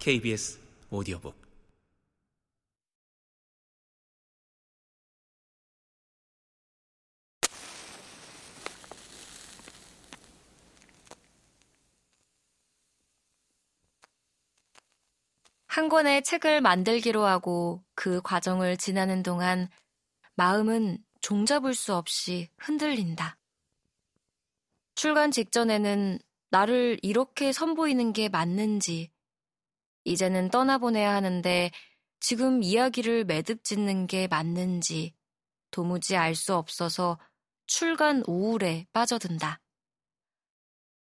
KBS 오디오북 한 권의 책을 만들기로 하고 그 과정을 지나는 동안 마음은 종잡을 수 없이 흔들린다. 출간 직전에는 나를 이렇게 선보이는 게 맞는지, 이제는 떠나보내야 하는데 지금 이야기를 매듭 짓는 게 맞는지 도무지 알 수 없어서 출간 우울에 빠져든다.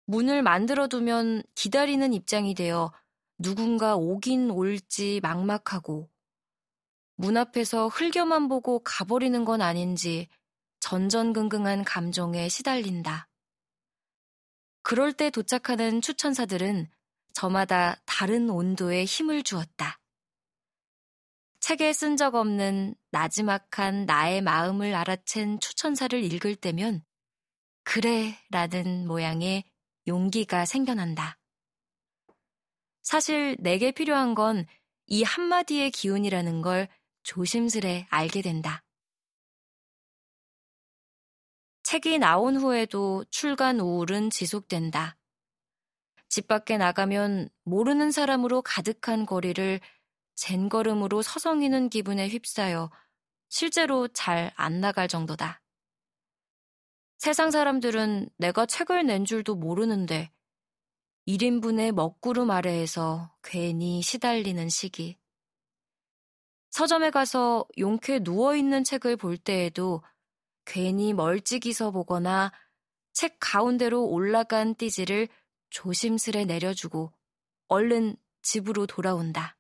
문을 만들어두면 기다리는 입장이 되어 누군가 오긴 올지 막막하고 문 앞에서 흘겨만 보고 가버리는 건 아닌지 전전긍긍한 감정에 시달린다. 그럴 때 도착하는 추천사들은 저마다 다른 온도의 힘을 주었다. 책에 쓴 적 없는 나지막한 나의 마음을 알아챈 추천사를 읽을 때면 그래 라는 모양의 용기가 생겨난다. 사실 내게 필요한 건 이 한마디의 기운이라는 걸 조심스레 알게 된다. 책이 나온 후에도 출간 우울은 지속된다. 집 밖에 나가면 모르는 사람으로 가득한 거리를 젠 걸음으로 서성이는 기분에 휩싸여 실제로 잘 안 나갈 정도다. 세상 사람들은 내가 책을 낸 줄도 모르는데 1인분의 먹구름 아래에서 괜히 시달리는 시기. 서점에 가서 용케 누워있는 책을 볼 때에도 괜히 멀찍이서 보거나 책 가운데로 올라간 띠지를 조심스레 내려주고 얼른 집으로 돌아온다.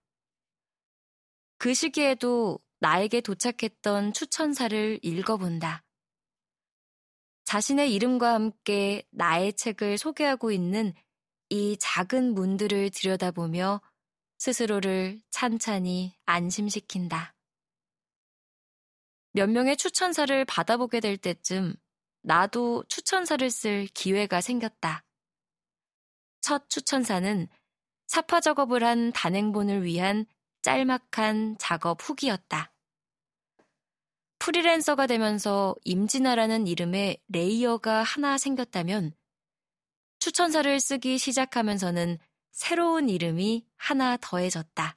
그 시기에도 나에게 도착했던 추천사를 읽어본다. 자신의 이름과 함께 나의 책을 소개하고 있는 이 작은 문들을 들여다보며 스스로를 찬찬히 안심시킨다. 몇 명의 추천사를 받아보게 될 때쯤 나도 추천사를 쓸 기회가 생겼다. 첫 추천사는 사파 작업을 한 단행본을 위한 짤막한 작업 후기였다. 프리랜서가 되면서 임진아라는 이름의 레이어가 하나 생겼다면 추천사를 쓰기 시작하면서는 새로운 이름이 하나 더해졌다.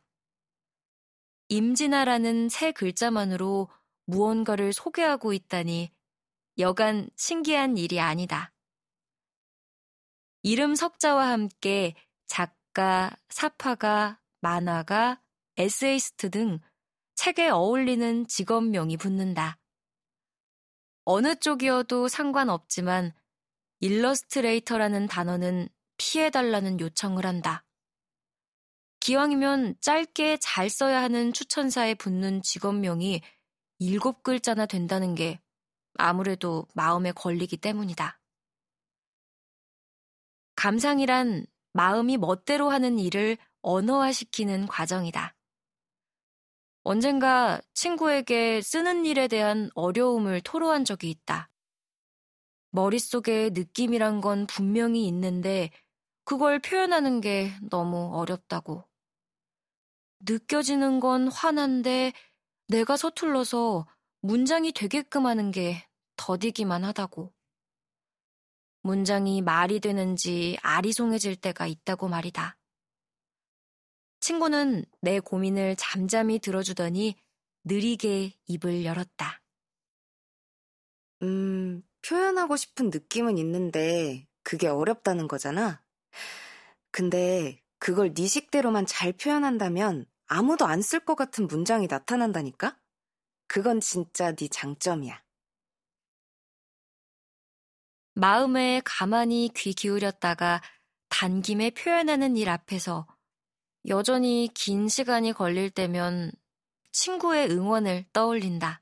임진아라는 새 글자만으로 무언가를 소개하고 있다니 여간 신기한 일이 아니다. 이름 석자와 함께 작가, 사파가, 만화가, 에세이스트 등 책에 어울리는 직업명이 붙는다. 어느 쪽이어도 상관없지만 일러스트레이터라는 단어는 피해달라는 요청을 한다. 기왕이면 짧게 잘 써야 하는 추천사에 붙는 직업명이 일곱 글자나 된다는 게 아무래도 마음에 걸리기 때문이다. 감상이란 마음이 멋대로 하는 일을 언어화시키는 과정이다. 언젠가 친구에게 쓰는 일에 대한 어려움을 토로한 적이 있다. 머릿속에 느낌이란 건 분명히 있는데 그걸 표현하는 게 너무 어렵다고. 느껴지는 건 화난데 내가 서툴러서 문장이 되게끔 하는 게 더디기만 하다고. 문장이 말이 되는지 아리송해질 때가 있다고 말이다. 친구는 내 고민을 잠잠히 들어주더니 느리게 입을 열었다. 음, 표현하고 싶은 느낌은 있는데 그게 어렵다는 거잖아. 근데 그걸 네 식대로만 잘 표현한다면 아무도 안 쓸 것 같은 문장이 나타난다니까? 그건 진짜 네 장점이야. 마음에 가만히 귀 기울였다가 단김에 표현하는 일 앞에서 여전히 긴 시간이 걸릴 때면 친구의 응원을 떠올린다.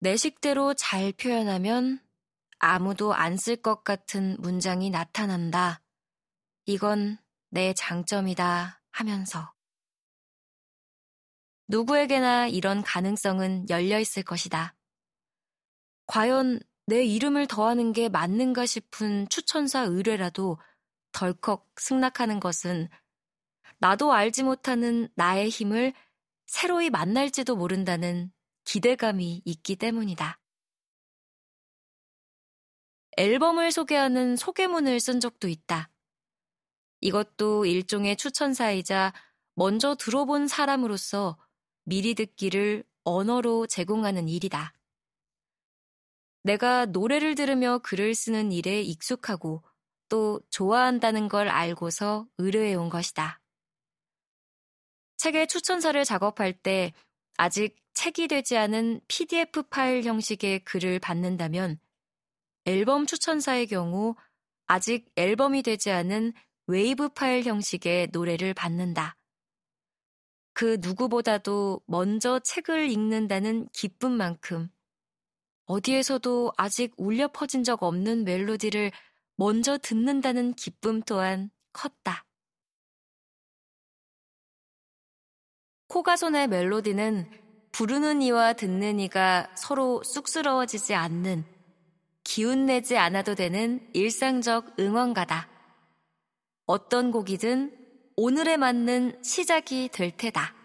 내 식대로 잘 표현하면 아무도 안 쓸 것 같은 문장이 나타난다. 이건 내 장점이다 하면서. 누구에게나 이런 가능성은 열려 있을 것이다. 과연 내 이름을 더하는 게 맞는가 싶은 추천사 의뢰라도 덜컥 승낙하는 것은 나도 알지 못하는 나의 힘을 새로이 만날지도 모른다는 기대감이 있기 때문이다. 앨범을 소개하는 소개문을 쓴 적도 있다. 이것도 일종의 추천사이자 먼저 들어본 사람으로서 미리 듣기를 언어로 제공하는 일이다. 내가 노래를 들으며 글을 쓰는 일에 익숙하고 또 좋아한다는 걸 알고서 의뢰해 온 것이다. 책의 추천사를 작업할 때 아직 책이 되지 않은 PDF 파일 형식의 글을 받는다면 앨범 추천사의 경우 아직 앨범이 되지 않은 웨이브 파일 형식의 노래를 받는다. 그 누구보다도 먼저 책을 읽는다는 기쁨만큼 어디에서도 아직 울려 퍼진 적 없는 멜로디를 먼저 듣는다는 기쁨 또한 컸다. 코가손의 멜로디는 부르는 이와 듣는 이가 서로 쑥스러워지지 않는 기운내지 않아도 되는 일상적 응원가다. 어떤 곡이든 오늘에 맞는 시작이 될 테다.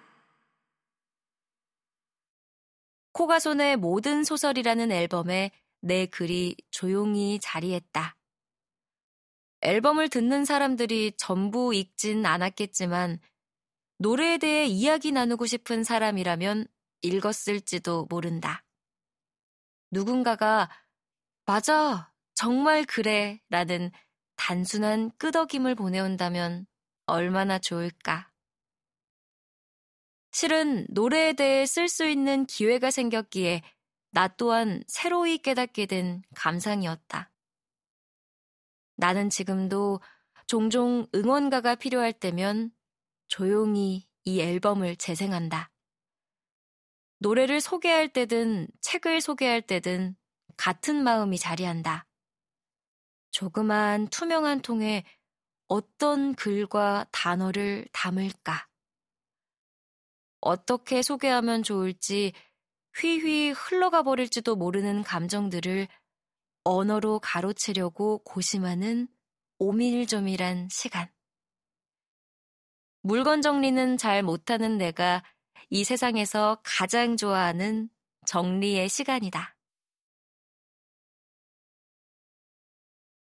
코가손의 모든 소설이라는 앨범에 내 글이 조용히 자리했다. 앨범을 듣는 사람들이 전부 읽진 않았겠지만 노래에 대해 이야기 나누고 싶은 사람이라면 읽었을지도 모른다. 누군가가 맞아, 정말 그래 라는 단순한 끄덕임을 보내온다면 얼마나 좋을까. 실은 노래에 대해 쓸 수 있는 기회가 생겼기에 나 또한 새로이 깨닫게 된 감상이었다. 나는 지금도 종종 응원가가 필요할 때면 조용히 이 앨범을 재생한다. 노래를 소개할 때든 책을 소개할 때든 같은 마음이 자리한다. 조그만 투명한 통에 어떤 글과 단어를 담을까? 어떻게 소개하면 좋을지 휘휘 흘러가 버릴지도 모르는 감정들을 언어로 가로채려고 고심하는 오밀조밀한 시간. 물건 정리는 잘 못하는 내가 이 세상에서 가장 좋아하는 정리의 시간이다.